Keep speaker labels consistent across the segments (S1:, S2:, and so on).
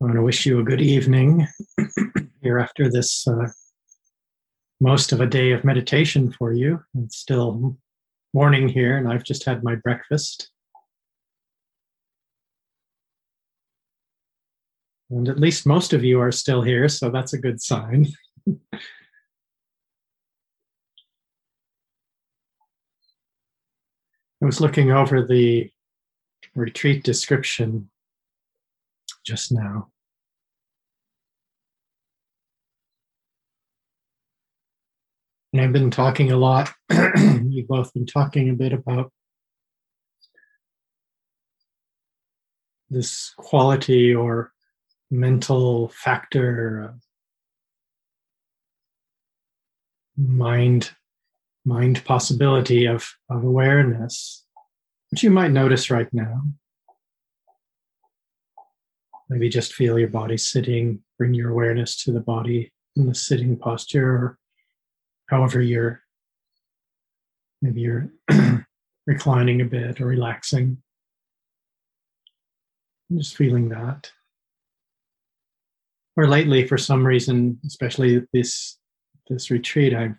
S1: I want to wish you a good evening here after this uh, most of a day of meditation for you. It's still morning here, and I've just had my breakfast. And at least most of you are still here, so that's a good sign. I was looking over the retreat description just now. And I've been talking a lot, you've both been talking a bit about this quality or mental factor, mind mind possibility of, of awareness, which you might notice right now. Maybe just feel your body sitting, bring your awareness to the body in the sitting posture, or however you're, maybe you're reclining a bit or relaxing. I'm just feeling that. Or lately, for some reason, especially this this retreat, I've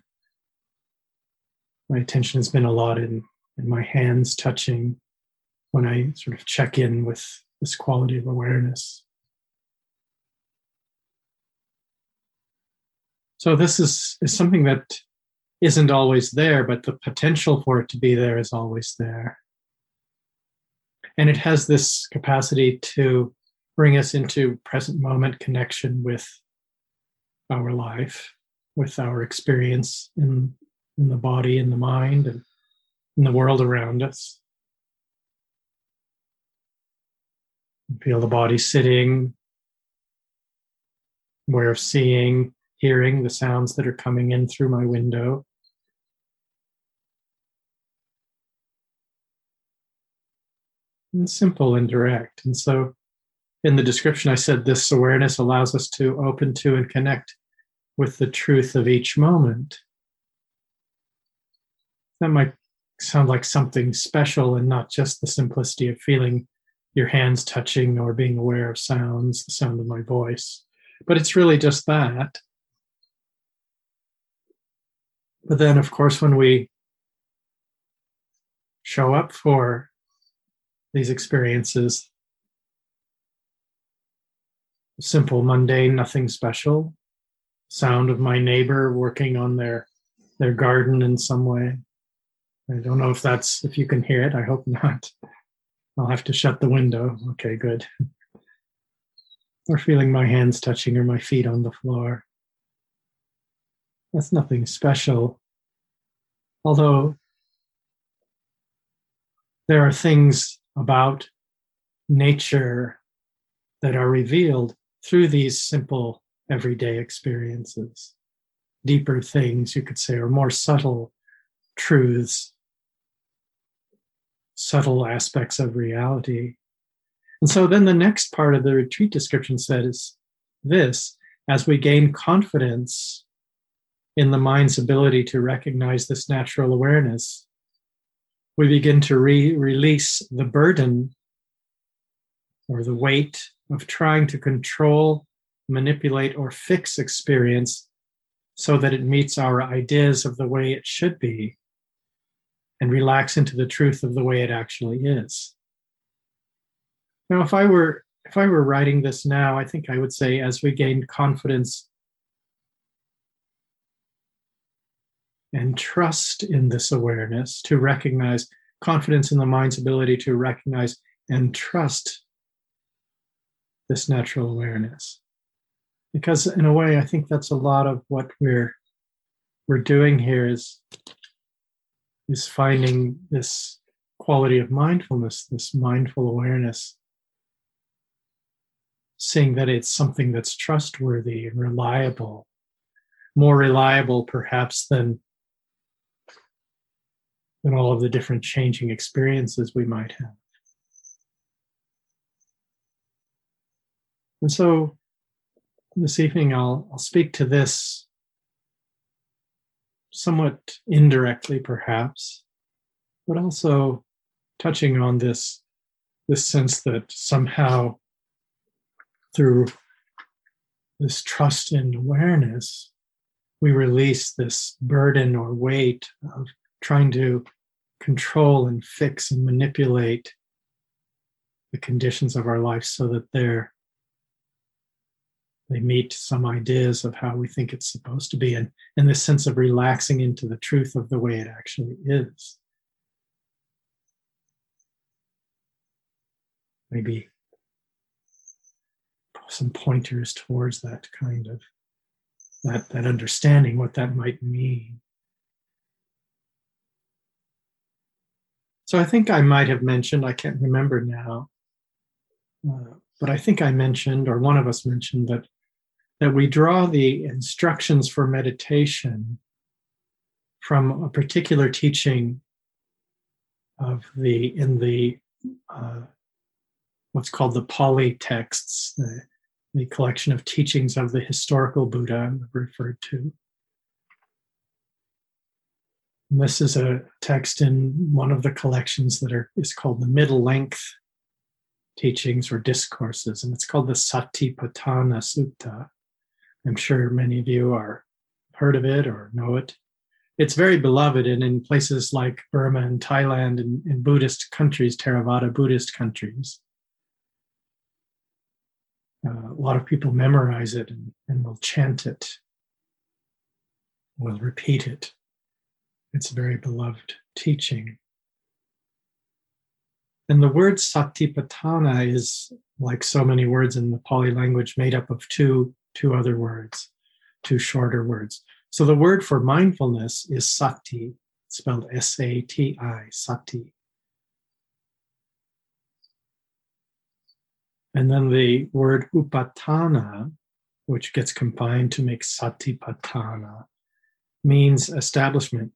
S1: my attention has been a lot in, in my hands touching when I sort of check in with this quality of awareness. So this is, is something that isn't always there, but the potential for it to be there is always there. And it has this capacity to bring us into present moment connection with our life, with our experience in, in the body, in the mind, and in the world around us. Feel the body sitting, aware of seeing, hearing the sounds that are coming in through my window. And simple and direct. And so in the description, I said this awareness allows us to open to and connect with the truth of each moment. That might sound like something special and not just the simplicity of feeling your hands touching or being aware of sounds, the sound of my voice. But it's really just that. But then, of course, when we show up for these experiences, simple, mundane, nothing special, sound of my neighbor working on their their garden in some way. I don't know if that's if you can hear it. I hope not. I'll have to shut the window. Okay, good. or feeling my hands touching or my feet on the floor. That's nothing special. Although there are things about nature that are revealed through these simple everyday experiences, deeper things, you could say, or more subtle truths, subtle aspects of reality. And so then the next part of the retreat description says this as we gain confidence in the mind's ability to recognize this natural awareness, we begin to re- release the burden or the weight of trying to control, manipulate, or fix experience so that it meets our ideas of the way it should be and relax into the truth of the way it actually is. Now, if I were if I were writing this now, I think I would say as we gain confidence and trust in this awareness to recognize confidence in the mind's ability to recognize and trust this natural awareness because in a way i think that's a lot of what we're we're doing here is is finding this quality of mindfulness this mindful awareness seeing that it's something that's trustworthy and reliable more reliable perhaps than than all of the different changing experiences we might have. And so this evening I'll, I'll speak to this somewhat indirectly, perhaps, but also touching on this, this sense that somehow through this trust and awareness, we release this burden or weight of trying to control and fix and manipulate the conditions of our life so that they're they meet some ideas of how we think it's supposed to be and, and this sense of relaxing into the truth of the way it actually is. Maybe some pointers towards that kind of that that understanding what that might mean. So i think i might have mentioned i can't remember now uh, but i think i mentioned or one of us mentioned that that we draw the instructions for meditation from a particular teaching of the in the uh, what's called the Pali texts, the, the collection of teachings of the historical Buddha referred to. And this is a text in one of the collections that are is called the middle length teachings or discourses, and it's called the Satipatthana Sutta. I'm sure many of you are heard of it or know it. It's very beloved, and in places like Burma and Thailand and in Buddhist countries, Theravada Buddhist countries, uh, a lot of people memorize it and, and will chant it, will repeat it. It's a very beloved teaching. And the word satipatthana is, like so many words in the Pali language, made up of two, two other words, two shorter words. So the word for mindfulness is sati, spelled S A T I, sati. And then the word upatthana, which gets combined to make satipatthana, means establishment.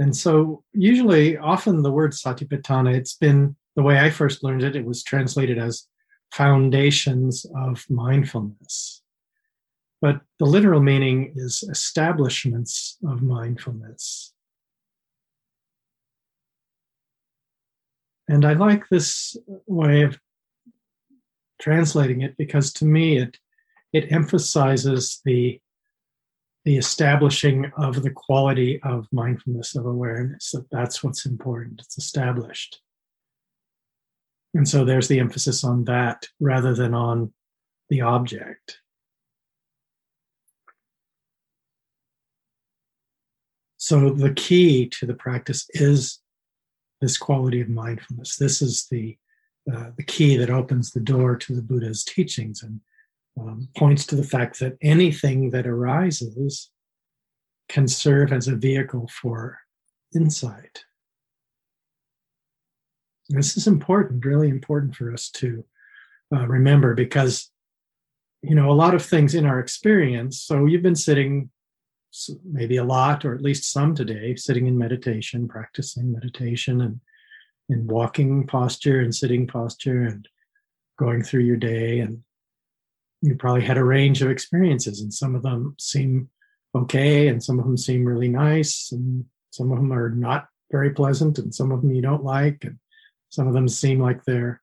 S1: And so, usually, often the word satipatthana, it's been the way I first learned it, it was translated as foundations of mindfulness. But the literal meaning is establishments of mindfulness. And I like this way of translating it because to me it it emphasizes the the establishing of the quality of mindfulness of awareness that that's what's important it's established and so there's the emphasis on that rather than on the object so the key to the practice is this quality of mindfulness. This is the uh, the key that opens the door to the Buddha's teachings and um, points to the fact that anything that arises can serve as a vehicle for insight. This is important, really important for us to uh, remember because, you know, a lot of things in our experience. So you've been sitting maybe a lot or at least some today sitting in meditation practicing meditation and in walking posture and sitting posture and going through your day and you probably had a range of experiences and some of them seem okay and some of them seem really nice and some of them are not very pleasant and some of them you don't like and some of them seem like they're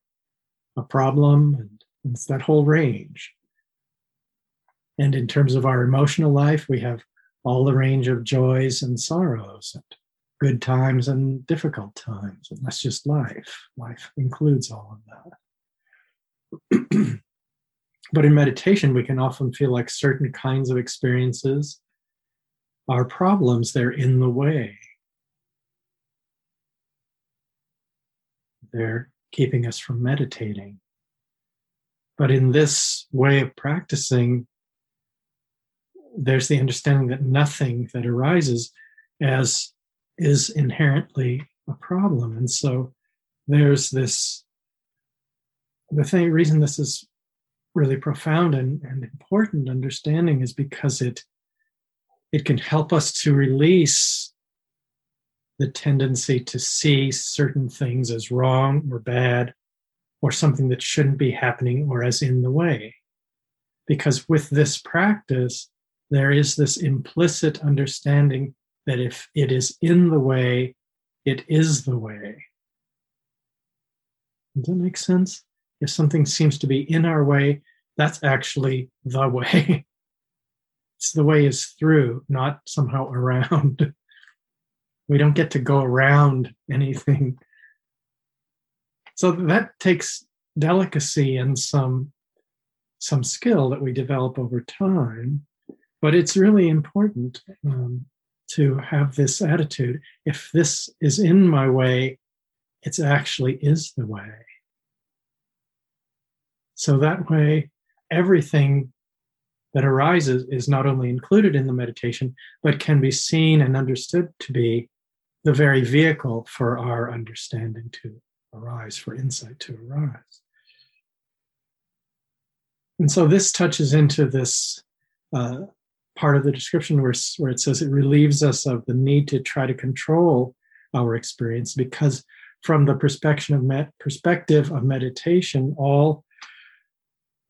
S1: a problem and it's that whole range and in terms of our emotional life we have all the range of joys and sorrows and good times and difficult times. And that's just life. Life includes all of that. but in meditation, we can often feel like certain kinds of experiences are problems, they're in the way. They're keeping us from meditating. But in this way of practicing, there's the understanding that nothing that arises as is inherently a problem. And so there's this the thing reason this is really profound and, and important understanding is because it it can help us to release the tendency to see certain things as wrong or bad or something that shouldn't be happening or as in the way. Because with this practice, there is this implicit understanding that if it is in the way, it is the way. Does that make sense? If something seems to be in our way, that's actually the way. it's the way is through, not somehow around. We don't get to go around anything. So that takes delicacy and some some skill that we develop over time. But it's really important um, to have this attitude. If this is in my way, it actually is the way. So that way, everything that arises is not only included in the meditation, but can be seen and understood to be the very vehicle for our understanding to arise, for insight to arise. And so this touches into this uh, part of the description where, where it says it relieves us of the need to try to control our experience because from the perspective of, med- perspective of meditation, all,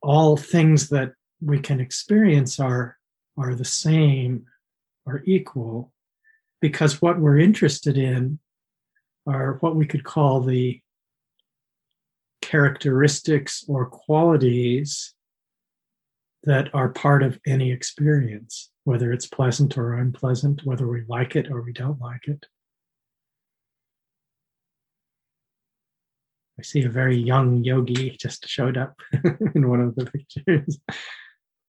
S1: all things that we can experience are, are the same or equal because what we're interested in are what we could call the characteristics or qualities that are part of any experience, whether it's pleasant or unpleasant, whether we like it or we don't like it. I see a very young yogi just showed up in one of the pictures. a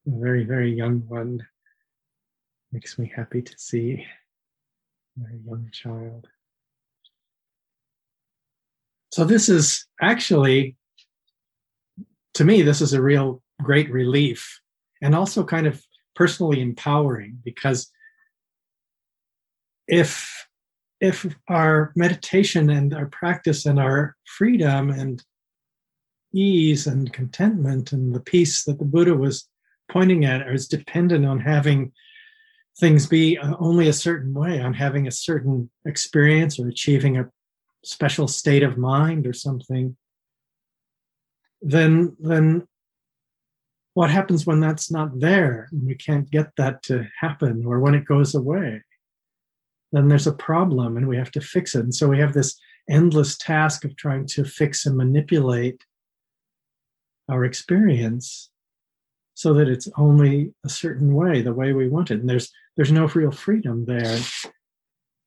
S1: very, very young one. Makes me happy to see very young child. So, this is actually, to me, this is a real great relief and also kind of personally empowering because if if our meditation and our practice and our freedom and ease and contentment and the peace that the buddha was pointing at is dependent on having things be only a certain way on having a certain experience or achieving a special state of mind or something then then what happens when that's not there and we can't get that to happen or when it goes away? Then there's a problem and we have to fix it. And so we have this endless task of trying to fix and manipulate our experience so that it's only a certain way the way we want it. And there's there's no real freedom there.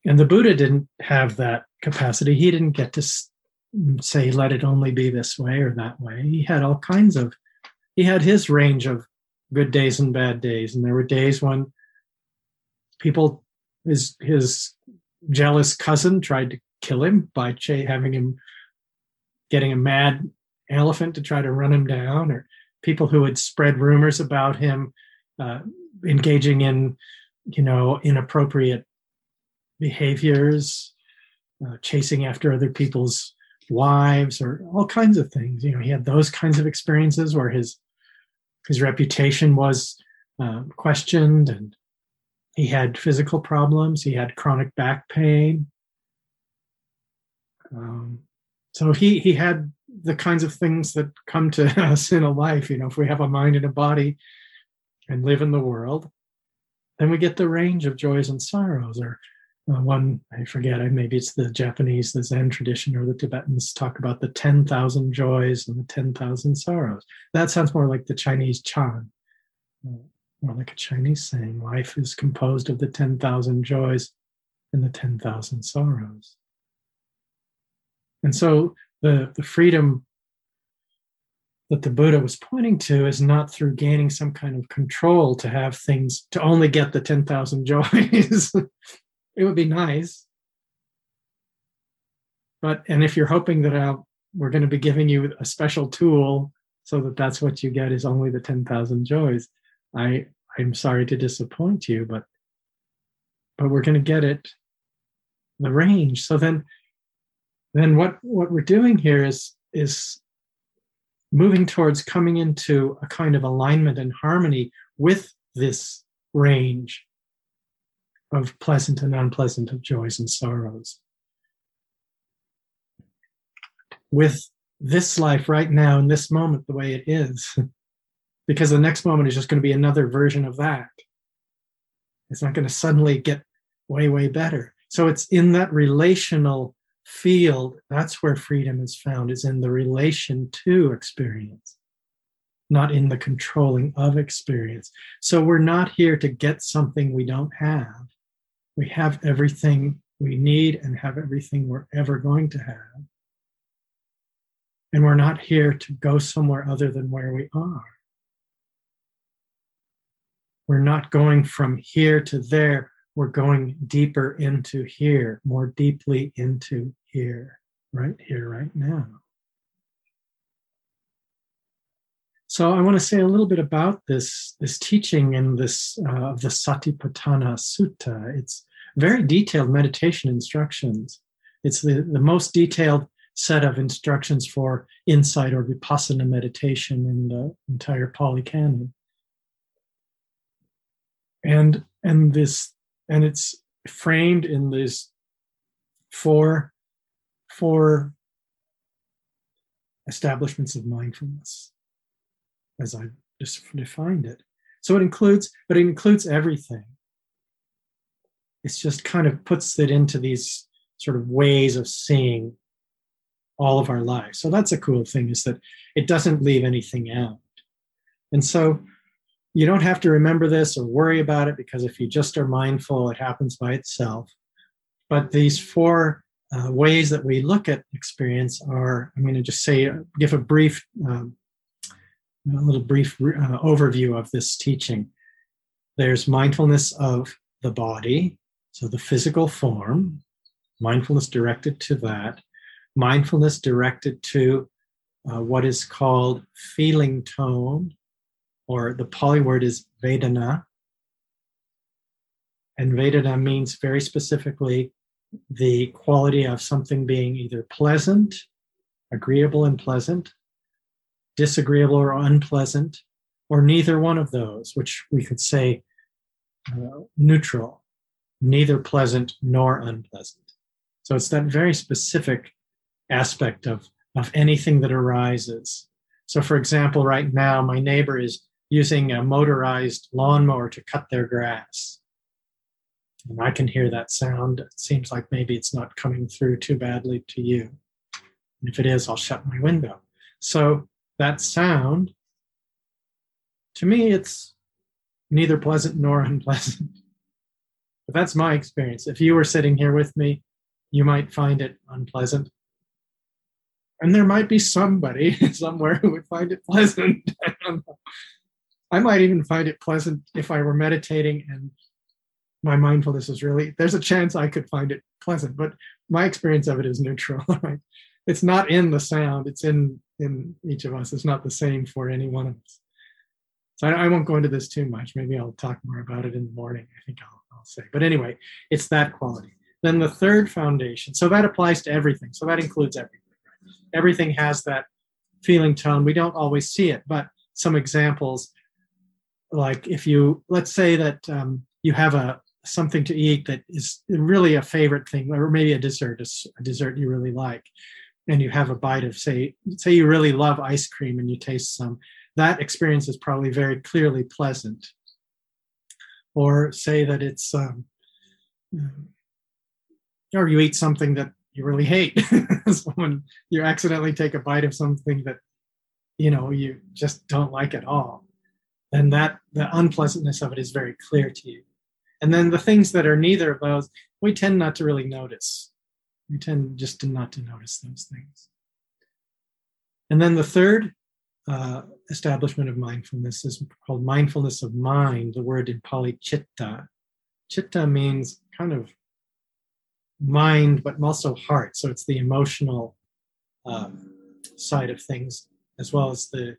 S1: And the buddha didn't have that capacity. He didn't get to say let it only be this way or that way. He had all kinds of he had his range of good days and bad days, and there were days when people his his jealous cousin tried to kill him by having him getting a mad elephant to try to run him down, or people who had spread rumors about him uh, engaging in you know inappropriate behaviors, uh, chasing after other people's wives or all kinds of things. You know, he had those kinds of experiences where his his reputation was uh, questioned, and he had physical problems. He had chronic back pain. Um, so he he had the kinds of things that come to us in a life. You know, if we have a mind and a body and live in the world, then we get the range of joys and sorrows, or uh, one I forget, maybe it's the Japanese, the Zen tradition, or the Tibetans talk about the 10,000 joys and the 10,000 sorrows. That sounds more like the Chinese Chan, uh, more like a Chinese saying life is composed of the 10,000 joys and the 10,000 sorrows. And so the, the freedom that the Buddha was pointing to is not through gaining some kind of control to have things to only get the 10,000 joys it would be nice. But and if you're hoping that I'll, we're going to be giving you a special tool so that that's what you get is only the 10,000 joys, I I'm sorry to disappoint you, but but we're going to get it the range. So then then what what we're doing here is is moving towards coming into a kind of alignment and harmony with this range of pleasant and unpleasant, of joys and sorrows. With this life right now, in this moment, the way it is, because the next moment is just going to be another version of that. It's not going to suddenly get way, way better. So it's in that relational field, that's where freedom is found, is in the relation to experience, not in the controlling of experience. So we're not here to get something we don't have. We have everything we need and have everything we're ever going to have. And we're not here to go somewhere other than where we are. We're not going from here to there. We're going deeper into here, more deeply into here, right here, right now. So I want to say a little bit about this, this teaching in this uh, of the Satipatthana Sutta. It's very detailed meditation instructions. It's the, the most detailed set of instructions for insight or vipassana meditation in the entire Pali Canon. And and this and it's framed in these four four establishments of mindfulness, as I just defined it. So it includes, but it includes everything. It's just kind of puts it into these sort of ways of seeing all of our lives. So that's a cool thing is that it doesn't leave anything out. And so you don't have to remember this or worry about it because if you just are mindful, it happens by itself. But these four uh, ways that we look at experience are I'm going to just say, give a brief, um, a little brief uh, overview of this teaching. There's mindfulness of the body, so the physical form, mindfulness directed to that mindfulness directed to uh, what is called feeling tone, or the Pali word is Vedana. And Vedana means very specifically the quality of something being either pleasant, agreeable and pleasant, disagreeable or unpleasant, or neither one of those, which we could say uh, neutral, neither pleasant nor unpleasant. So it's that very specific aspect of, of anything that arises. So, for example, right now, my neighbor is using a motorized lawnmower to cut their grass. And I can hear that sound. It seems like maybe it's not coming through too badly to you. And if it is, I'll shut my window. So, that sound, to me, it's neither pleasant nor unpleasant. But that's my experience. If you were sitting here with me, you might find it unpleasant and there might be somebody somewhere who would find it pleasant. I might even find it pleasant if I were meditating and my mindfulness is really there's a chance I could find it pleasant, but my experience of it is neutral. Right? It's not in the sound, it's in in each of us. It's not the same for any one of us. So I, I won't go into this too much. Maybe I'll talk more about it in the morning. I think I'll, I'll say. But anyway, it's that quality. Then the third foundation. So that applies to everything. So that includes everything everything has that feeling tone. We don't always see it, but some examples, like if you let's say that um, you have a something to eat that is really a favorite thing, or maybe a dessert, a dessert you really like, and you have a bite of say say you really love ice cream and you taste some, that experience is probably very clearly pleasant. Or say that it's um, or you eat something that you really hate when you accidentally take a bite of something that you know you just don't like at all then that the unpleasantness of it is very clear to you and then the things that are neither of those we tend not to really notice we tend just to not to notice those things and then the third uh, establishment of mindfulness is called mindfulness of mind the word in pali chitta chitta means kind of mind, but also heart. So it's the emotional um, side of things as well as the,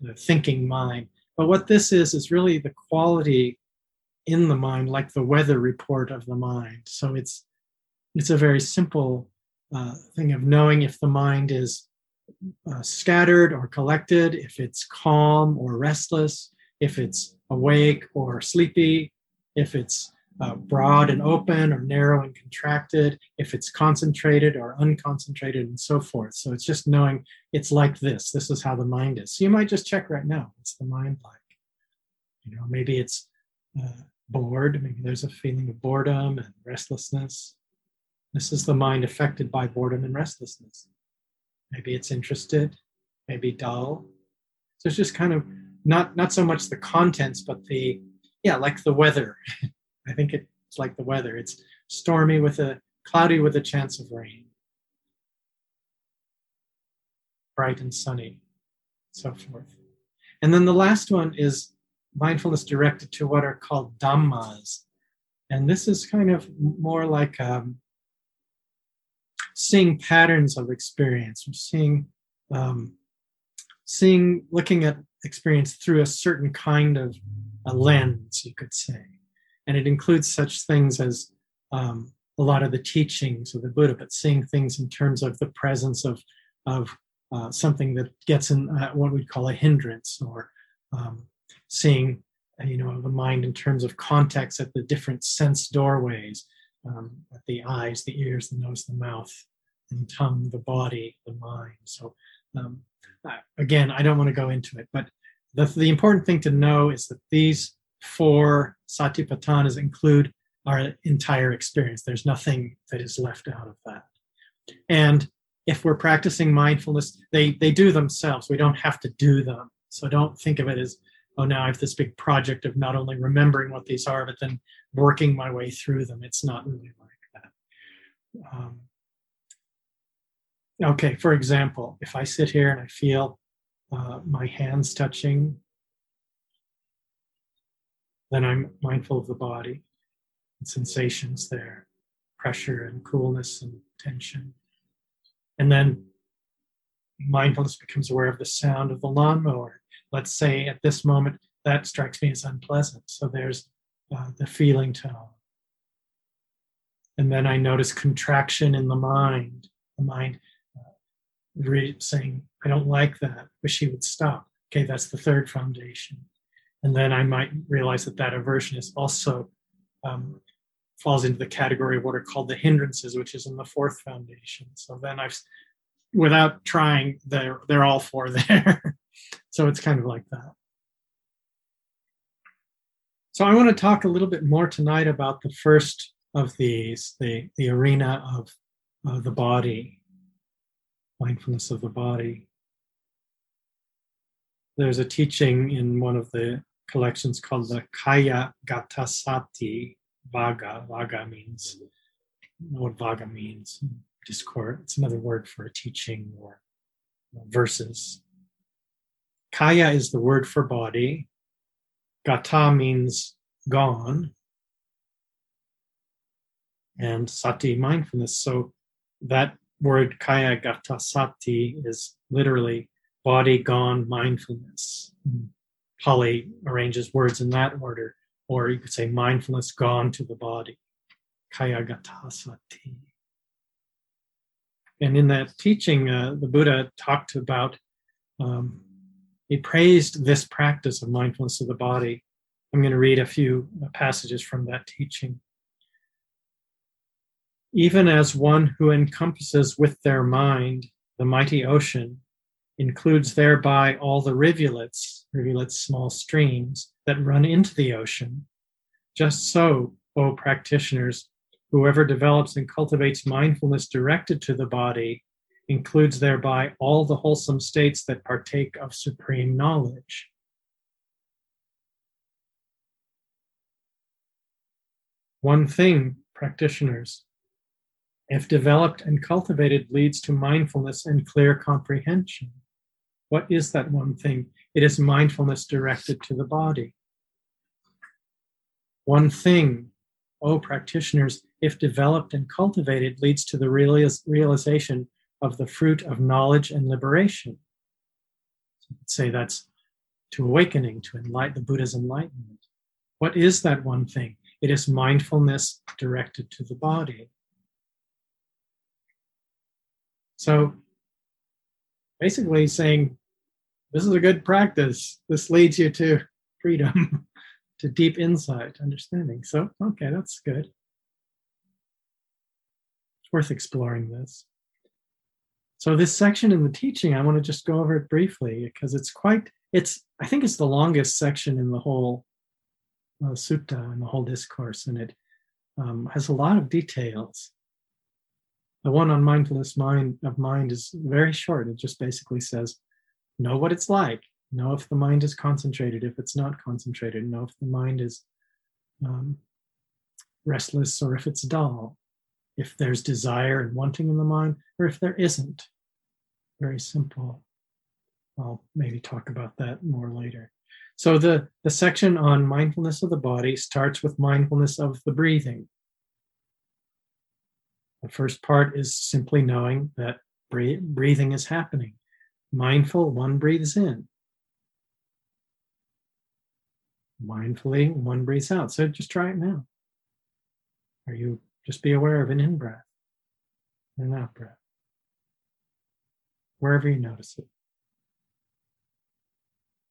S1: the thinking mind. But what this is, is really the quality in the mind, like the weather report of the mind. So it's it's a very simple uh, thing of knowing if the mind is uh, scattered or collected, if it's calm or restless, if it's awake or sleepy, if it's uh, broad and open or narrow and contracted, if it's concentrated or unconcentrated, and so forth. So it's just knowing it's like this. This is how the mind is. So you might just check right now. What's the mind like? You know, maybe it's uh, bored. Maybe there's a feeling of boredom and restlessness. This is the mind affected by boredom and restlessness. Maybe it's interested, maybe dull. So it's just kind of not not so much the contents, but the yeah, like the weather. I think it's like the weather. It's stormy with a cloudy with a chance of rain. Bright and sunny, so forth. And then the last one is mindfulness directed to what are called dhammas. And this is kind of more like um, seeing patterns of experience, or seeing, um, seeing, looking at experience through a certain kind of a lens, you could say. And it includes such things as um, a lot of the teachings of the Buddha, but seeing things in terms of the presence of, of uh, something that gets in uh, what we'd call a hindrance, or um, seeing uh, you know the mind in terms of context at the different sense doorways, um, at the eyes, the ears, the nose, the mouth, and tongue, the body, the mind. So um, again, I don't want to go into it, but the, the important thing to know is that these four satipatthanas include our entire experience. There's nothing that is left out of that. And if we're practicing mindfulness, they, they do themselves. We don't have to do them. So don't think of it as, oh, now I have this big project of not only remembering what these are, but then working my way through them. It's not really like that. Um, okay, for example, if I sit here and I feel uh, my hands touching, then I'm mindful of the body and sensations there, pressure and coolness and tension. And then mindfulness becomes aware of the sound of the lawnmower. Let's say at this moment that strikes me as unpleasant. So there's uh, the feeling tone. And then I notice contraction in the mind, the mind re- saying, I don't like that, wish he would stop. Okay, that's the third foundation. And then I might realize that that aversion is also um, falls into the category of what are called the hindrances, which is in the fourth foundation. So then I've, without trying, they're they're all four there. so it's kind of like that. So I want to talk a little bit more tonight about the first of these, the the arena of uh, the body, mindfulness of the body. There's a teaching in one of the collections called the Kaya Gatasati Vagga. Vagga means, know what Vagga means. Discord. It's another word for a teaching or verses. Kaya is the word for body. Gata means gone. And sati, mindfulness. So that word kaya gata sati is literally body gone mindfulness. Pali arranges words in that order, or you could say mindfulness gone to the body. Kaya gata. And in that teaching, uh, the Buddha talked about, um, he praised this practice of mindfulness of the body. I'm going to read a few passages from that teaching even as one who encompasses with their mind the mighty ocean, includes thereby all the rivulets, rivulets, small streams that run into the ocean. Just so, O practitioners, whoever develops and cultivates mindfulness directed to the body includes thereby all the wholesome states that partake of supreme knowledge. One thing, practitioners, if developed and cultivated, leads to mindfulness and clear comprehension. What is that one thing? It is mindfulness directed to the body. One thing, oh practitioners, if developed and cultivated, leads to the realis- realization of the fruit of knowledge and liberation. So say that's to awakening, to enlighten the Buddha's enlightenment. What is that one thing? It is mindfulness directed to the body. So basically saying, this is a good practice. This leads you to freedom, to deep insight, understanding. So, okay, that's good. It's worth exploring this. So this section in the teaching, I want to just go over it briefly because it's quite, it's, I think it's the longest section in the whole uh, sutta and the whole discourse, and it um, has a lot of details. The one on mindfulness mind of mind is very short. It just basically says, know what it's like. Know if the mind is concentrated, if it's not concentrated. Know if the mind is um, restless or if it's dull. If there's desire and wanting in the mind, or if there isn't. Very simple. I'll maybe talk about that more later. So the, the section on mindfulness of the body starts with mindfulness of the breathing. The first part is simply knowing that breathing is happening. Mindful, one breathes in. Mindfully, one breathes out. So just try it now. Are you just be aware of an in breath and an out breath, wherever you notice it.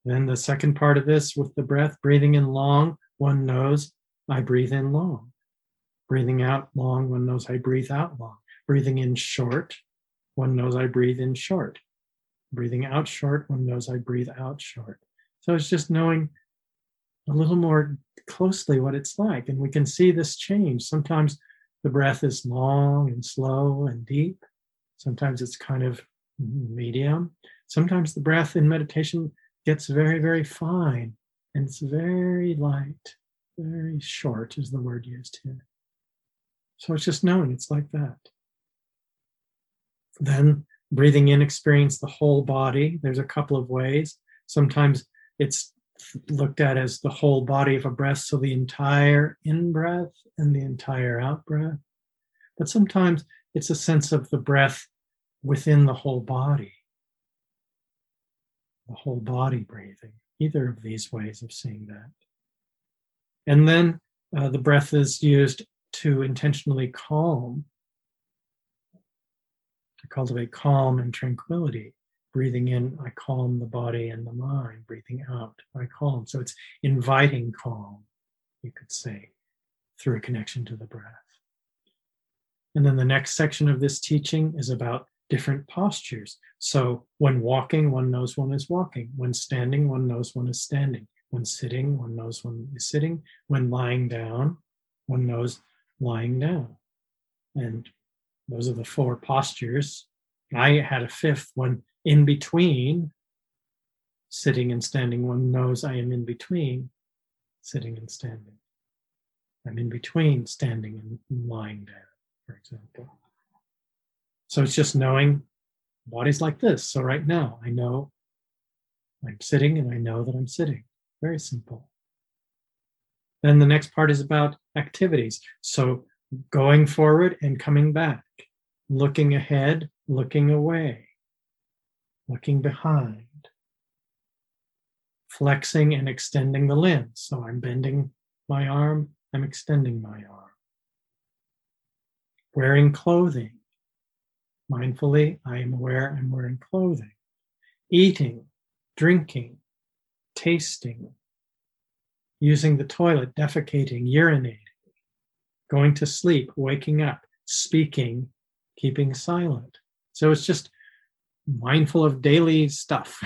S1: Then the second part of this with the breath, breathing in long, one knows I breathe in long. Breathing out long, one knows I breathe out long. Breathing in short, one knows I breathe in short. Breathing out short, one knows I breathe out short. So it's just knowing a little more closely what it's like. And we can see this change. Sometimes the breath is long and slow and deep. Sometimes it's kind of medium. Sometimes the breath in meditation gets very, very fine and it's very light, very short is the word used here. So it's just knowing it's like that. Then breathing in, experience the whole body. There's a couple of ways. Sometimes it's looked at as the whole body of a breath, so the entire in breath and the entire out breath. But sometimes it's a sense of the breath within the whole body the whole body breathing, either of these ways of seeing that. And then uh, the breath is used to intentionally calm, to cultivate calm and tranquility. Breathing in, I calm the body and the mind. Breathing out, I calm. So it's inviting calm, you could say, through a connection to the breath. And then the next section of this teaching is about different postures. So when walking, one knows one is walking. When standing, one knows one is standing. When sitting, one knows one is sitting. When lying down, one knows lying down. And those are the four postures. I had a fifth one in between sitting and standing. One knows I am in between sitting and standing. I'm in between standing and lying down, for example. So it's just knowing body's like this. So right now, I know I'm sitting and I know that I'm sitting. Very simple. Then the next part is about activities. So going forward and coming back, looking ahead, looking away, looking behind, flexing and extending the limbs. So I'm bending my arm, I'm extending my arm. Wearing clothing, Mindfully, I am aware I'm wearing clothing. Eating, drinking, tasting, using the toilet, defecating, urinating, going to sleep, waking up, speaking, keeping silent. So it's just mindful of daily stuff,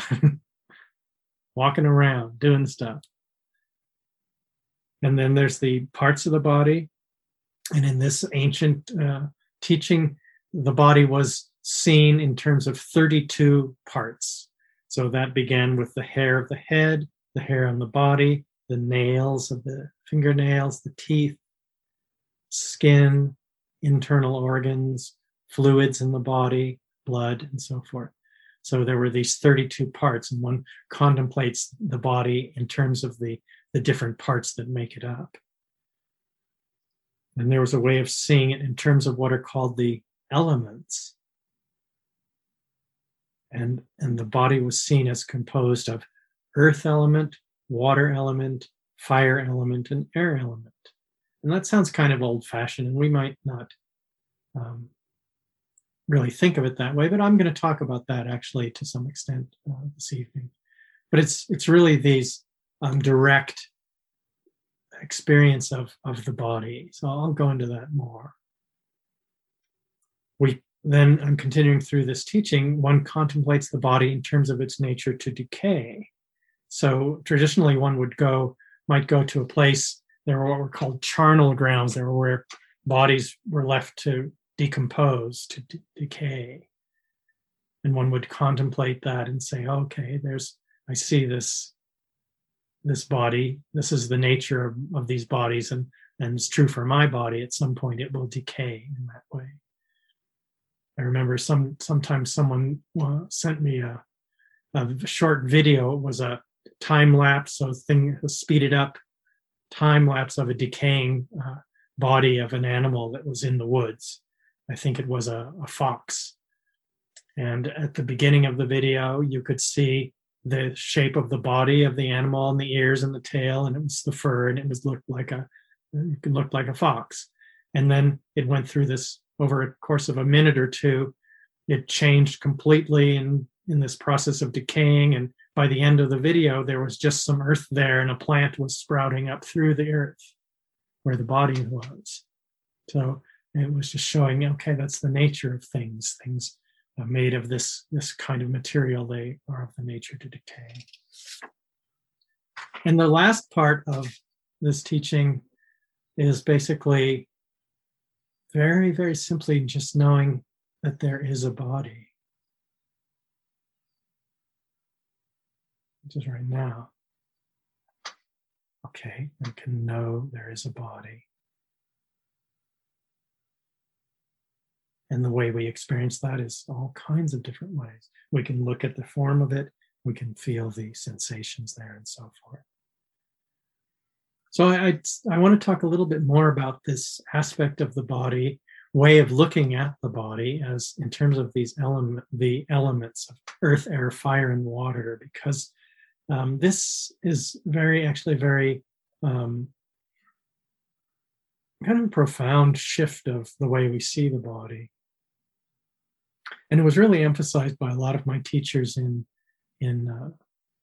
S1: walking around, doing stuff. And then there's the parts of the body. And in this ancient uh, teaching, the body was seen in terms of 32 parts. So that began with the hair of the head, the hair on the body, the nails of the fingernails, the teeth, skin, internal organs, fluids in the body, blood, and so forth. So there were these 32 parts, and one contemplates the body in terms of the, the different parts that make it up. And there was a way of seeing it in terms of what are called the elements. And, and the body was seen as composed of earth element, water element, fire element, and air element. And that sounds kind of old fashioned, and we might not um, really think of it that way, but I'm going to talk about that actually to some extent uh, this evening. But it's it's really these um, direct experience of of the body. So I'll go into that more we then i'm continuing through this teaching one contemplates the body in terms of its nature to decay so traditionally one would go might go to a place there were what were called charnel grounds there were where bodies were left to decompose, to d- decay. And one would contemplate that and say, okay, there's, I see this, this body. This is the nature of, of these bodies, and and it's true for my body. At some point, it will decay in that way. I remember some sometimes someone uh, sent me a, a short video. It was a time lapse, so thing speeded up time lapse of a decaying uh, body of an animal that was in the woods. I think it was a, a fox. And at the beginning of the video, you could see the shape of the body of the animal and the ears and the tail, and it was the fur, and it was looked like a it looked like a fox. And then it went through this over a course of a minute or two. It changed completely in in this process of decaying, and by the end of the video, there was just some earth there, and a plant was sprouting up through the earth where the body was. So it was just showing, okay, that's the nature of things. Things made of this this kind of material, they are of the nature to decay. And the last part of this teaching is basically very, very simply just knowing that there is a body. Just right now. Okay, I can know there is a body. And the way we experience that is all kinds of different ways. We can look at the form of it, we can feel the sensations there, and so forth. So I, I, I want to talk a little bit more about this aspect of the body, way of looking at the body as in terms of these element, the elements of earth, air, fire, and water, because um, this is very, actually, very um, kind of profound shift of the way we see the body. And it was really emphasized by a lot of my teachers in in uh,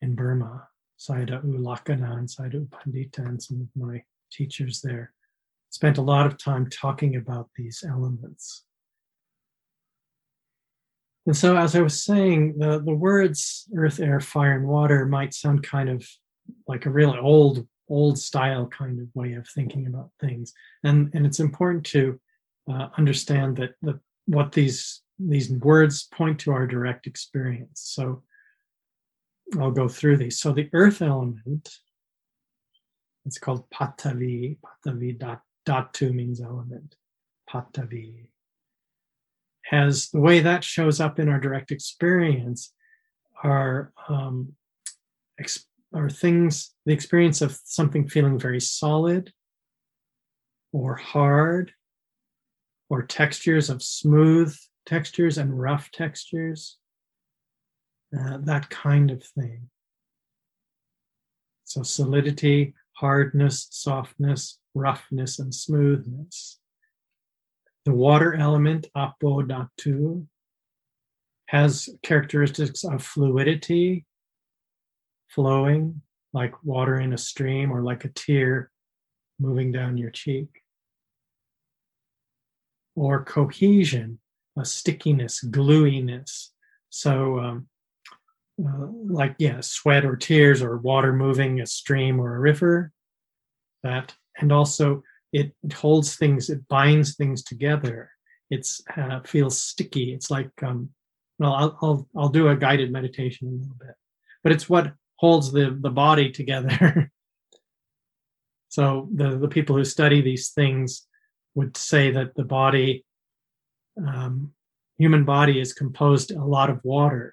S1: in Burma, Sayadaw U Lakkhana and Sayadaw Pandita, and some of my teachers there. Spent a lot of time talking about these elements. And so, as I was saying, the, the words earth, air, fire, and water might sound kind of like a really old, old style kind of way of thinking about things. And, and it's important to uh, understand that what these, these words point to our direct experience. So, I'll go through these. So, the earth element, it's called pathavi. Pathavi dot, dhatu means element. Pathavi has the way that shows up in our direct experience are um, ex- are things the experience of something feeling very solid or hard or textures of smooth textures and rough textures uh, that kind of thing. So solidity hardness softness roughness and smoothness the water element, Apo Dhatu, has characteristics of fluidity, flowing like water in a stream or like a tear moving down your cheek. Or cohesion, a stickiness, glueiness. So, um, uh, like, yeah, sweat or tears or water moving a stream or a river. That, and also it, holds things, it binds things together. It's uh, feels sticky. It's like, um, well, I'll, I'll I'll do a guided meditation in a little bit, but it's what holds the the body together. so the the people who study these things would say that the body, um, human body, is composed a lot of water.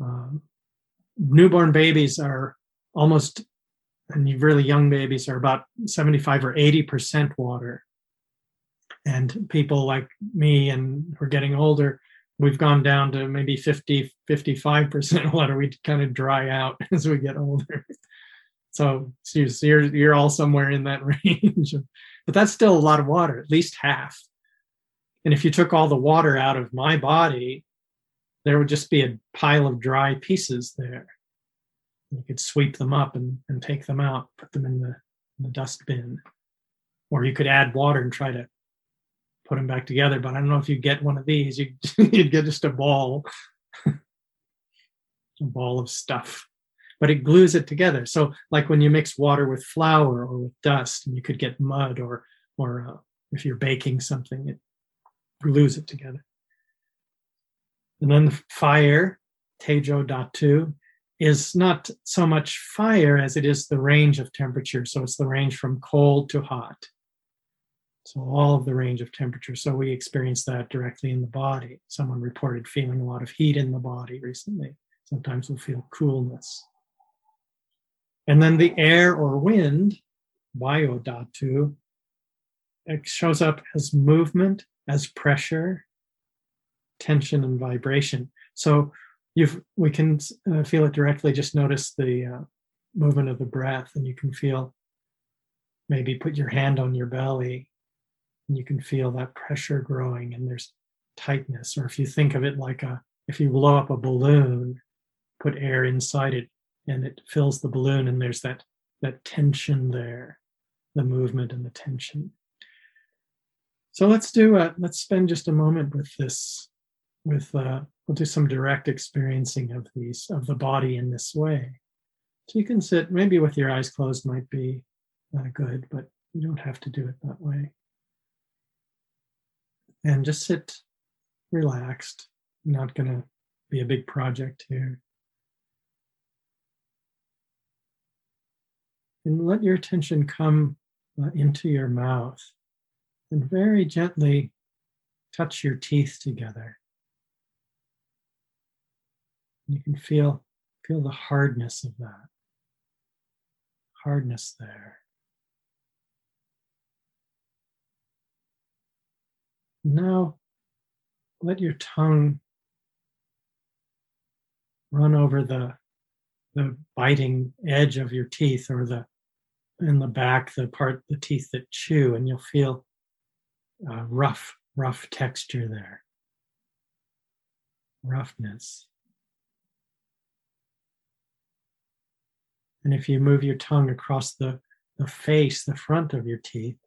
S1: Um, newborn babies are almost and really young babies are about 75 or 80% water. And people like me and we're getting older, we've gone down to maybe 50, 55% water. We kind of dry out as we get older. So, so you're, you're all somewhere in that range. But that's still a lot of water, at least half. And if you took all the water out of my body, there would just be a pile of dry pieces there you could sweep them up and, and take them out, put them in the, in the dust bin. Or you could add water and try to put them back together. But I don't know if you get one of these, you, you'd get just a ball, a ball of stuff. But it glues it together. So, like when you mix water with flour or with dust, and you could get mud, or or uh, if you're baking something, it glues it together. And then the fire, Tejo Dhatu, is not so much fire as it is the range of temperature. So it's the range from cold to hot. So all of the range of temperature. So we experience that directly in the body. Someone reported feeling a lot of heat in the body recently. Sometimes we'll feel coolness. And then the air or wind, Vayodhatu, it shows up as movement, as pressure, tension, and vibration. So you've we can uh, feel it directly. Just notice the uh, movement of the breath, and you can feel maybe put your hand on your belly and you can feel that pressure growing and there's tightness. Or if you think of it like a, if you blow up a balloon, put air inside it and it fills the balloon and there's that, that tension there, the movement and the tension. So let's do, a, let's spend just a moment with this, with, uh, we'll do some direct experiencing of these, of the body in this way. So you can sit, maybe with your eyes closed might be uh, good, but you don't have to do it that way and just sit relaxed. Not going to be a big project here. And let your attention come uh, into your mouth and very gently touch your teeth together. You can feel, feel the hardness of that. Hardness there. Now let your tongue run over the, the biting edge of your teeth or the in the back, the part, the teeth that chew, and you'll feel uh, rough, rough texture there. Roughness. And if you move your tongue across the, the face, the front of your teeth,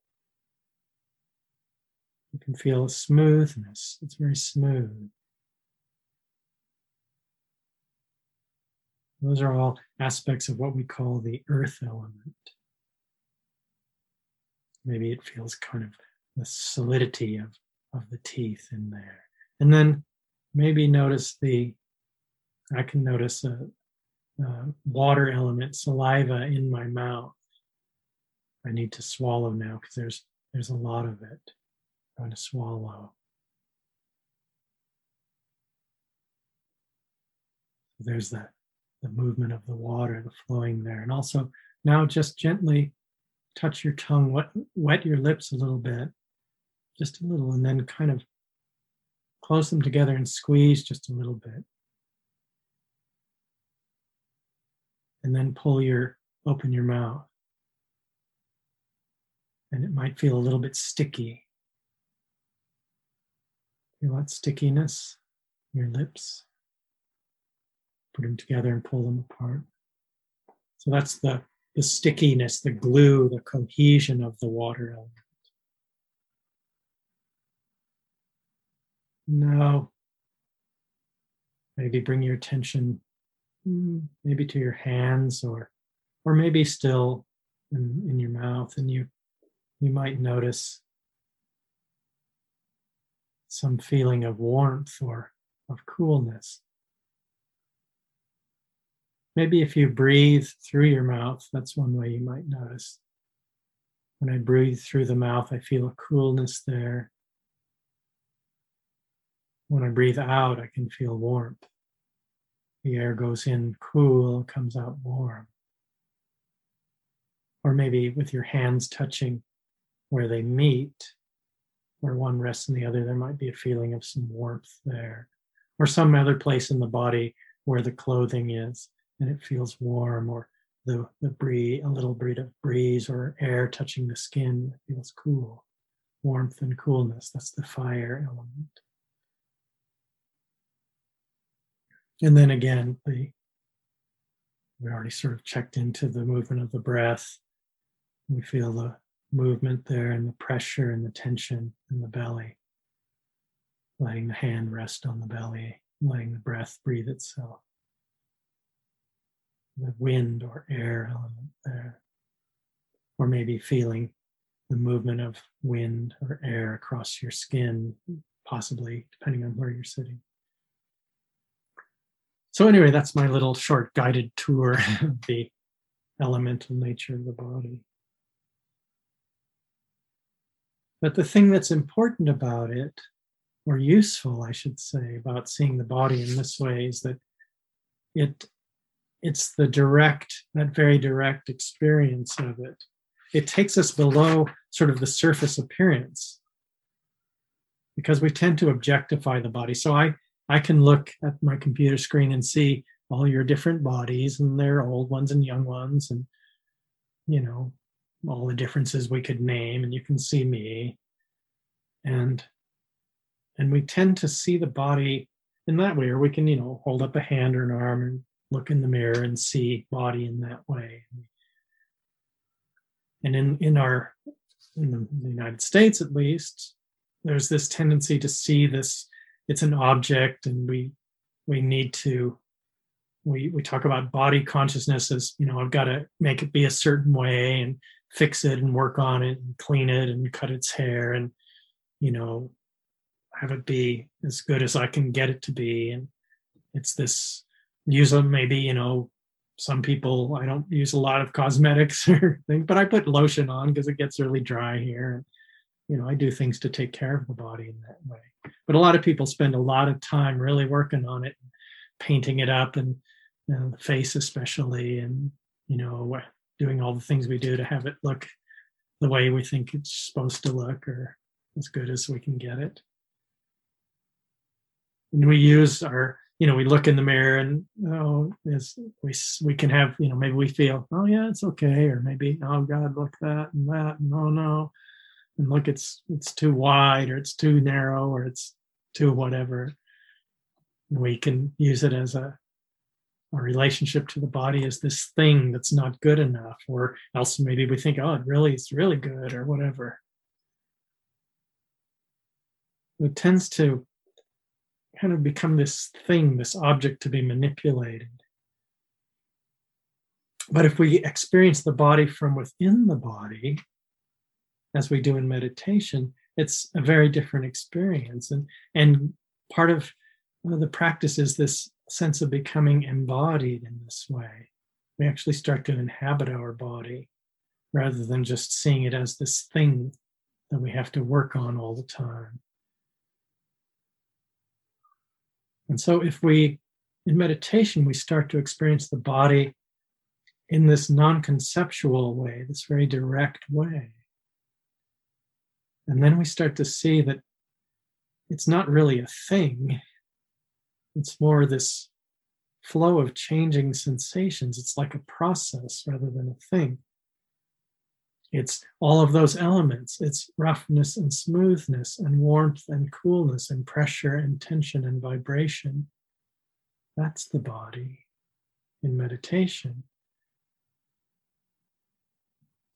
S1: you can feel a smoothness. It's very smooth. Those are all aspects of what we call the earth element. Maybe it feels kind of the solidity of, of the teeth in there. And then maybe notice the, I can notice a, a water element, saliva in my mouth. I need to swallow now because there's there's a lot of it. I'm going to swallow. There's that the movement of the water, the flowing there. And also now just gently touch your tongue, wet, wet your lips a little bit, just a little, and then kind of close them together and squeeze just a little bit. And then pull your, open your mouth. And it might feel a little bit sticky. Feel that stickiness in your lips. Put them together and pull them apart. So that's the, the stickiness, the glue, the cohesion of the water element. Now, maybe bring your attention Mm-hmm. maybe to your hands or or maybe still in, in your mouth and you you might notice some feeling of warmth or of coolness. Maybe if you breathe through your mouth, that's one way you might notice. When I breathe through the mouth, I feel a coolness there. When I breathe out, I can feel warmth. The air goes in cool, comes out warm. Or maybe with your hands touching where they meet, where one rests in the other, there might be a feeling of some warmth there, or some other place in the body where the clothing is and it feels warm, or the, the breeze, a little breeze of breeze or air touching the skin feels cool. Warmth and coolness, that's the fire element. And then again, the we already sort of checked into the movement of the breath. We feel the movement there and the pressure and the tension in the belly. Letting the hand rest on the belly, letting the breath breathe itself. The wind or air element there. Or maybe feeling the movement of wind or air across your skin, possibly, depending on where you're sitting. So, anyway, that's my little short guided tour of the elemental nature of the body. But the thing that's important about it, or useful, I should say, about seeing the body in this way is that it it's the direct, that very direct experience of it. It takes us below sort of the surface appearance because we tend to objectify the body. So I I can look at my computer screen and see all your different bodies and their old ones and young ones and you know all the differences we could name and you can see me. And and we tend to see the body in that way or we can you know hold up a hand or an arm and look in the mirror and see body in that way. And in in our in the united states at least there's this tendency to see this it's an object and we we need to we we talk about body consciousness as you know i've got to make it be a certain way and fix it and work on it and clean it and cut its hair and you know have it be as good as i can get it to be. And it's this use of maybe you know some people i don't use a lot of cosmetics or things but i put lotion on because it gets really dry here you know i do things to take care of the body in that way. But a lot of people spend a lot of time really working on it painting it up and you know, the face especially and you know doing all the things we do to have it look the way we think it's supposed to look or as good as we can get it. And we use our you know we look in the mirror and oh as we we can have you know maybe we feel oh yeah it's okay or maybe oh god look that and that and oh no and look it's it's too wide or it's too narrow or it's too whatever. We can use it as a our relationship to the body as this thing that's not good enough or else maybe we think oh it really is really good or whatever. It tends to kind of become this thing this object to be manipulated. But if we experience the body from within the body as we do in meditation it's a very different experience and and part of the practice is this sense of becoming embodied in this way. We actually start to inhabit our body rather than just seeing it as this thing that we have to work on all the time. And so, if we, in meditation, we start to experience the body in this non conceptual way, this very direct way. And then we start to see that it's not really a thing, it's more this flow of changing sensations. It's like a process rather than a thing. It's all of those elements. It's roughness and smoothness, and warmth and coolness, and pressure and tension and vibration. That's the body in meditation.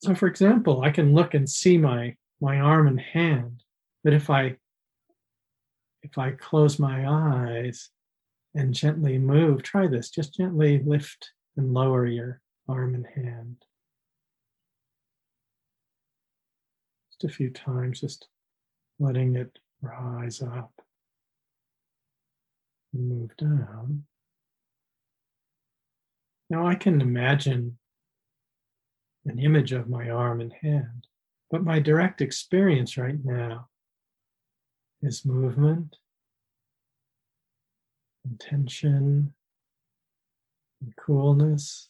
S1: So, for example, I can look and see my, my arm and hand, but if I if I close my eyes and gently move. Try this. Just gently lift and lower your arm and hand. Just a few times, just letting it rise up and move down. Now I can imagine an image of my arm and hand, but my direct experience right now is movement and tension and coolness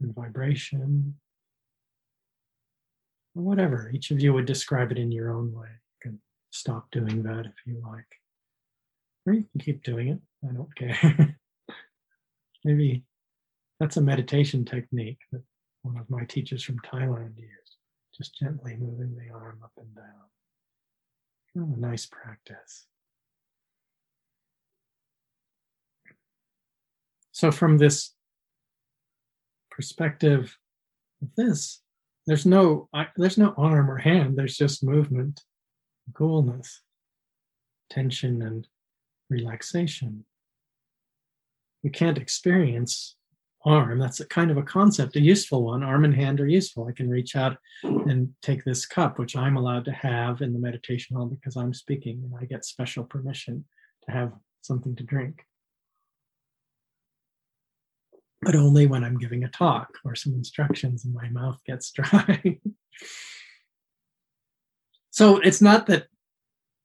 S1: and vibration or whatever. Each of you would describe it in your own way. You can stop doing that if you like. Or you can keep doing it. I don't care. Maybe that's a meditation technique that one of my teachers from Thailand used. Just gently moving the arm up and down. Oh, nice practice. So, from this perspective of this, there's no there's no arm or hand. There's just movement, coolness, tension, and relaxation. We can't experience arm. That's a kind of a concept, a useful one. Arm and hand are useful. I can reach out and take this cup, which I'm allowed to have in the meditation hall because I'm speaking and I get special permission to have something to drink. But only when I'm giving a talk or some instructions and my mouth gets dry. so it's not that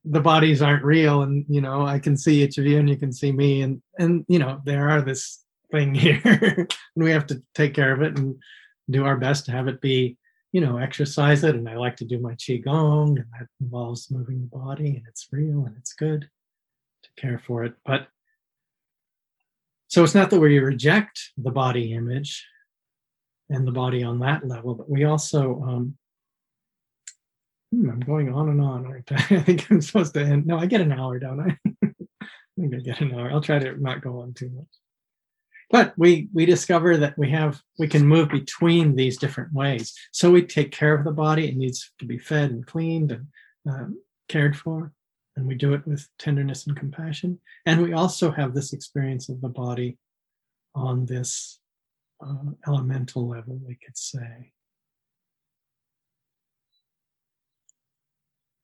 S1: the bodies aren't real and you know i can see each of you and you can see me and and you know there are this thing here and we have to take care of it and do our best to have it be you know exercise it and i like to do my qigong and that involves moving the body and it's real and it's good to care for it but so it's not that we reject the body image and the body on that level but we also um, hmm, I'm going on and on, aren't I? I think I'm supposed to end. No, I get an hour, don't I? I think I get an hour. I'll try to not go on too much. But we we discover that we have we can move between these different ways. So we take care of the body; it needs to be fed and cleaned and um, cared for, and we do it with tenderness and compassion. And we also have this experience of the body on this uh, elemental level, we could say.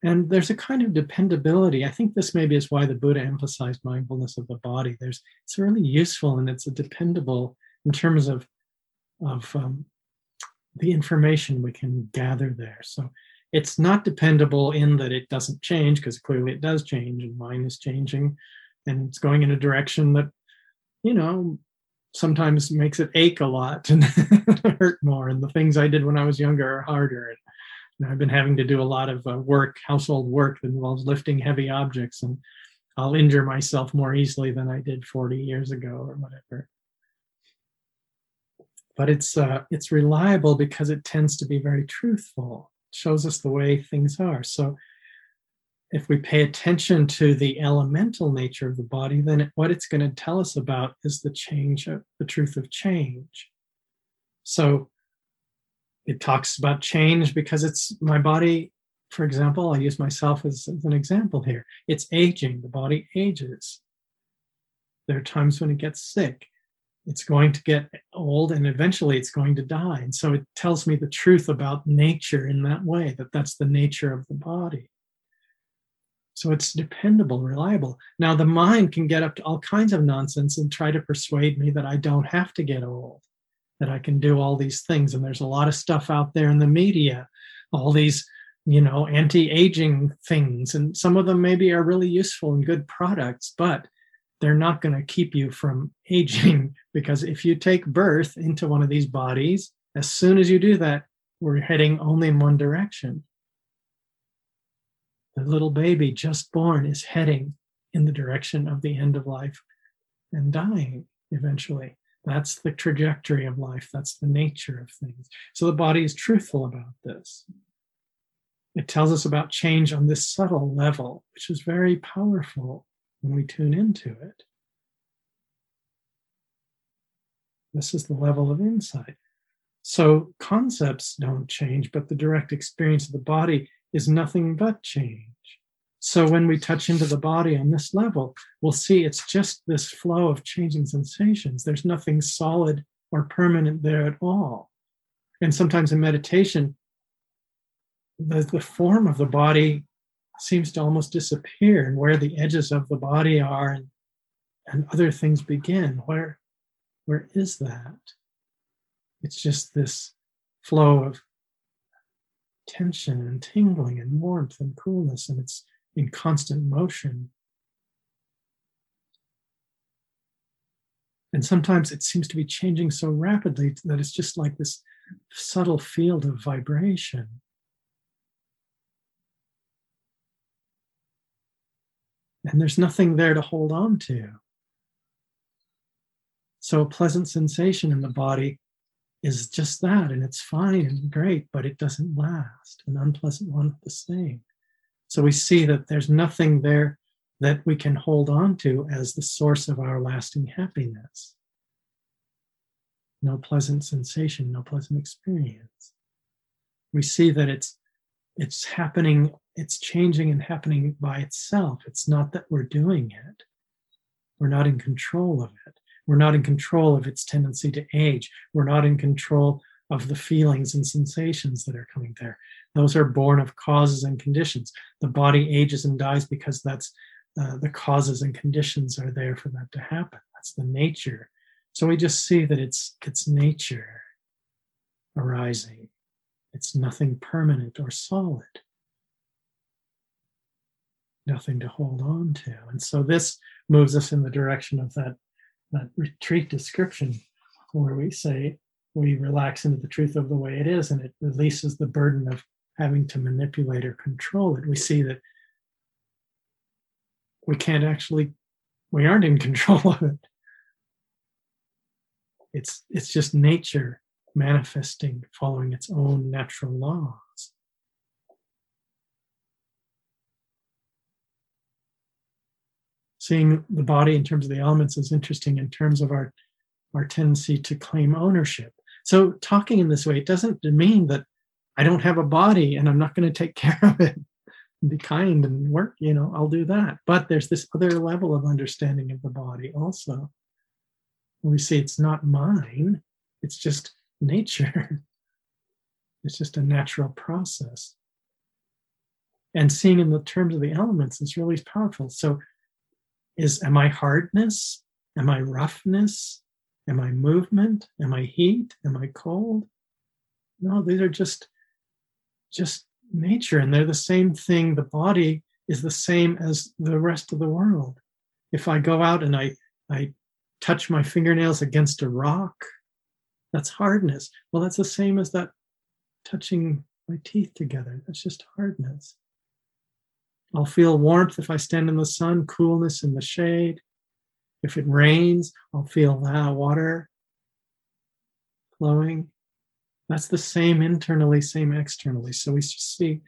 S1: And there's a kind of dependability. I think this maybe is why the Buddha emphasized mindfulness of the body. There's it's really useful and it's a dependable in terms of of um, the information we can gather there. So it's not dependable in that it doesn't change because clearly it does change and mind is changing and it's going in a direction that you know sometimes makes it ache a lot and hurt more and the things i did when i was younger are harder and I've been having to do a lot of uh, work, household work that involves lifting heavy objects, and I'll injure myself more easily than I did 40 years ago or whatever. But it's uh, it's reliable because it tends to be very truthful. It shows us the way things are. So if we pay attention to the elemental nature of the body, then what it's going to tell us about is the change, of, the truth of change. So it talks about change because it's my body for example i use myself as, as, an example here. It's aging. The body ages. There are times when it gets sick. It's going to get old and eventually it's going to die. And so it tells me the truth about nature in that way that that's the nature of the body. So it's dependable reliable. Now the mind can get up to all kinds of nonsense and try to persuade me that i don't have to get old that I can do all these things. And there's a lot of stuff out there in the media, all these, you know, anti aging things. And some of them maybe are really useful and good products, but they're not going to keep you from aging because if you take birth into one of these bodies, as soon as you do that, we're heading only in one direction. The little baby just born is heading in the direction of the end of life and dying eventually. That's the trajectory of life. That's the nature of things. So the body is truthful about this. It tells us about change on this subtle level, which is very powerful when we tune into it. This is the level of insight. So concepts don't change, but the direct experience of the body is nothing but change. So when we touch into the body on this level, we'll see it's just this flow of changing sensations. There's nothing solid or permanent there at all. And sometimes in meditation, the, the form of the body seems to almost disappear and where the edges of the body are and, and other things begin. Where, where is that? It's just this flow of tension and tingling and warmth and coolness, and it's in constant motion. And sometimes it seems to be changing so rapidly that it's just like this subtle field of vibration. And there's nothing there to hold on to. So, a pleasant sensation in the body is just that, and it's fine and great, but it doesn't last. An unpleasant one, the same. So we see that there's nothing there that we can hold on to as the source of our lasting happiness. No pleasant sensation, no pleasant experience. We see that it's it's happening, it's changing and happening by itself. It's not that we're doing it. We're not in control of it. We're not in control of its tendency to age. We're not in control of the feelings and sensations that are coming there. Those are born of causes and conditions. The body ages and dies because that's uh, the causes and conditions are there for that to happen. That's the nature. So we just see that it's it's nature arising. It's nothing permanent or solid. Nothing to hold on to. And so this moves us in the direction of that, that retreat description where we say we relax into the truth of the way it is and it releases the burden of having to manipulate or control it. We see that we can't actually, we aren't in control of it. It's, it's just nature manifesting, following its own natural laws. Seeing the body in terms of the elements is interesting in terms of our, our tendency to claim ownership. So, talking in this way, it doesn't mean that I don't have a body and I'm not going to take care of it be kind and work, you know, I'll do that. But there's this other level of understanding of the body also. We see it's not mine, it's just nature. it's just a natural process. And seeing in the terms of the elements is really powerful. So is am I hardness? Am I roughness? Am I movement? Am I heat? Am I cold? No, these are just just nature and they're the same thing. The body is the same as the rest of the world. If i go out and i i touch my fingernails against a rock that's hardness. Well that's the same as that touching my teeth together. That's just hardness. I'll feel warmth if i stand in the sun coolness in the shade. If it rains i'll feel that water flowing that's the same internally, same externally. So we see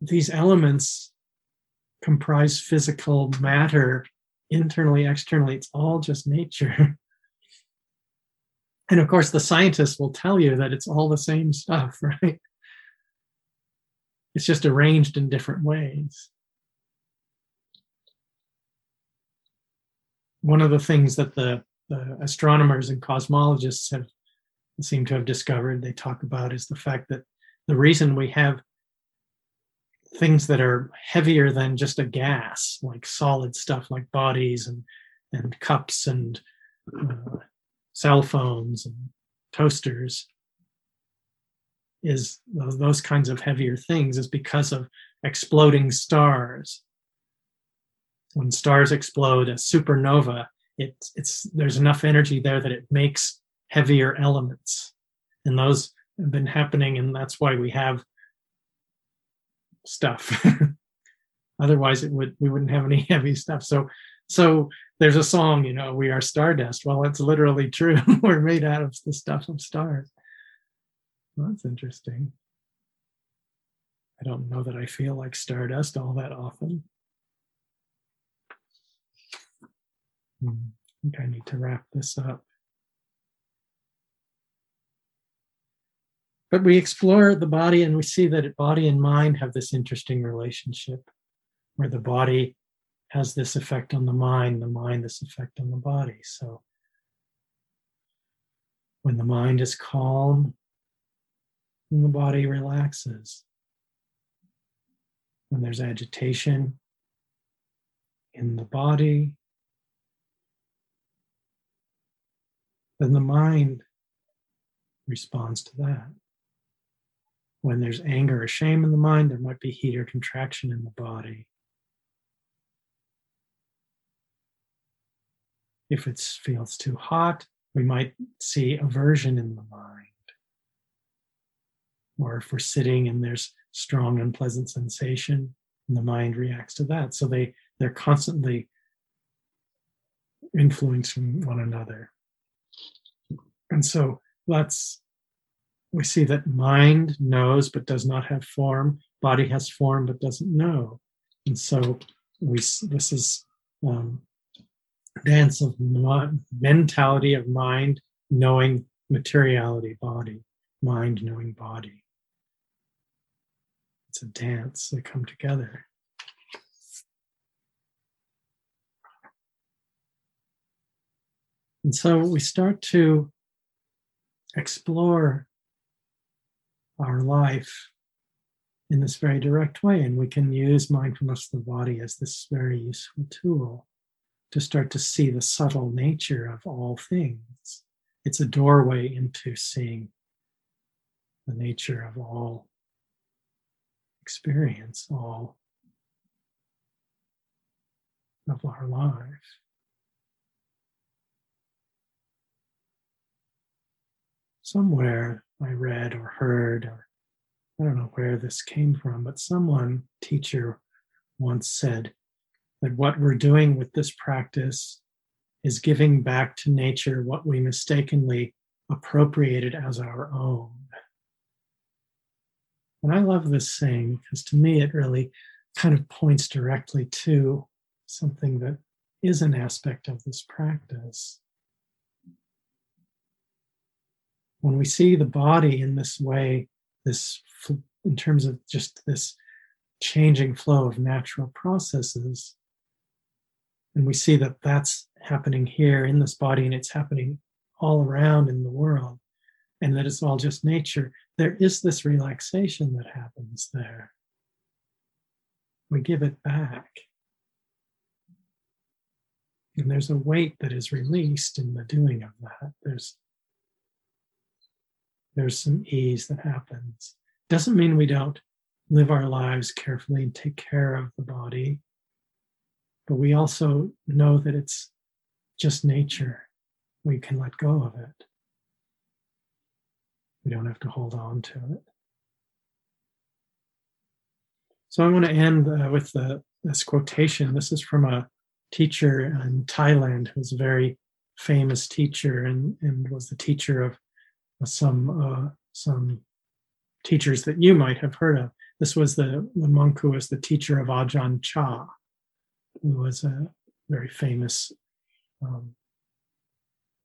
S1: these elements comprise physical matter internally, externally. It's all just nature. And of course, the scientists will tell you that it's all the same stuff, right? It's just arranged in different ways. One of the things that the, the astronomers and cosmologists have seem to have discovered, they talk about is the fact that the reason we have things that are heavier than just a gas, like solid stuff like bodies and, and cups and uh, cell phones and toasters, is those kinds of heavier things is because of exploding stars. When stars explode, a supernova, it, it's there's enough energy there that it makes heavier elements. And those have been happening, and that's why we have stuff. Otherwise, it would we wouldn't have any heavy stuff. So, so there's a song, you know, we are stardust. Well, it's literally true. We're made out of the stuff of stars. Well, that's interesting. I don't know that I feel like stardust all that often. Hmm, I think I need to wrap this up. But we explore the body and we see that body and mind have this interesting relationship where the body has this effect on the mind, the mind this effect on the body. So when the mind is calm, then the body relaxes. When there's agitation in the body, then the mind responds to that. When there's anger or shame in the mind, there might be heat or contraction in the body. If it feels too hot, we might see aversion in the mind. Or if we're sitting and there's strong unpleasant sensation, and the mind reacts to that. So they, they're constantly influencing one another. And so that's we see that mind knows but does not have form, body has form but doesn't know. And so we this is um, dance of mentality of mind knowing materiality body, mind knowing body. It's a dance, they come together. And so we start to explore our life in this very direct way. And we can use mindfulness of the body as this very useful tool to start to see the subtle nature of all things. It's a doorway into seeing the nature of all experience, all of our life. Somewhere I read or heard, or I don't know where this came from, but someone, teacher, once said that what we're doing with this practice is giving back to nature what we mistakenly appropriated as our own. And I love this saying because to me it really kind of points directly to something that is an aspect of this practice. When we see the body in this way, this in terms of just this changing flow of natural processes, and we see that that's happening here in this body and it's happening all around in the world, and that it's all just nature, there is this relaxation that happens there. We give it back. And there's a weight that is released in the doing of that. There's there's some ease that happens. Doesn't mean we don't live our lives carefully and take care of the body, but we also know that it's just nature. We can let go of it. We don't have to hold on to it. So I want to end uh, with the, this quotation. This is from a teacher in Thailand who's a very famous teacher and, and was the teacher of some uh, some teachers that you might have heard of. This was the, the monk who was the teacher of Ajahn Chah, who was a very famous um,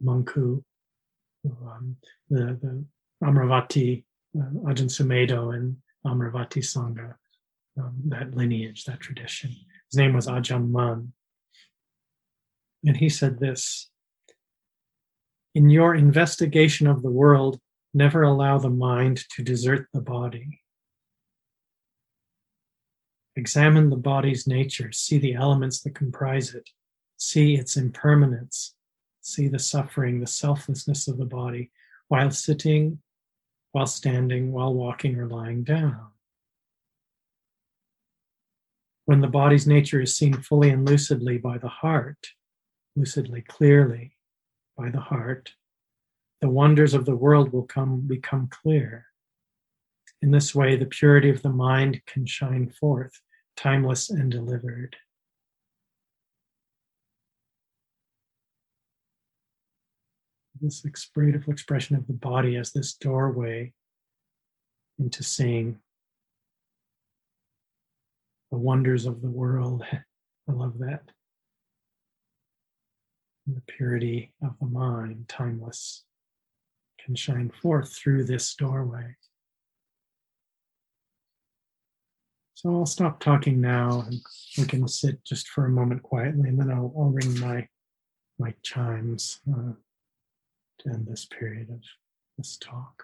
S1: monk who, um, the, the Amaravati, uh, Ajahn Sumedho and Amaravati Sangha, um, that lineage, that tradition. His name was Ajahn Mun. And he said this In your investigation of the world, never allow the mind to desert the body. Examine the body's nature, see the elements that comprise it, see its impermanence, see the suffering, the selflessness of the body while sitting, while standing, while walking, or lying down. When the body's nature is seen fully and lucidly by the heart, lucidly, clearly by the heart, the wonders of the world will come become clear. In this way, the purity of the mind can shine forth, timeless and delivered. This beautiful expression of the body as this doorway into seeing the wonders of the world. I love that the purity of the mind, timeless, can shine forth through this doorway. So I'll stop talking now and we can sit just for a moment quietly and then I'll, I'll ring my, my chimes uh, to end this period of this talk.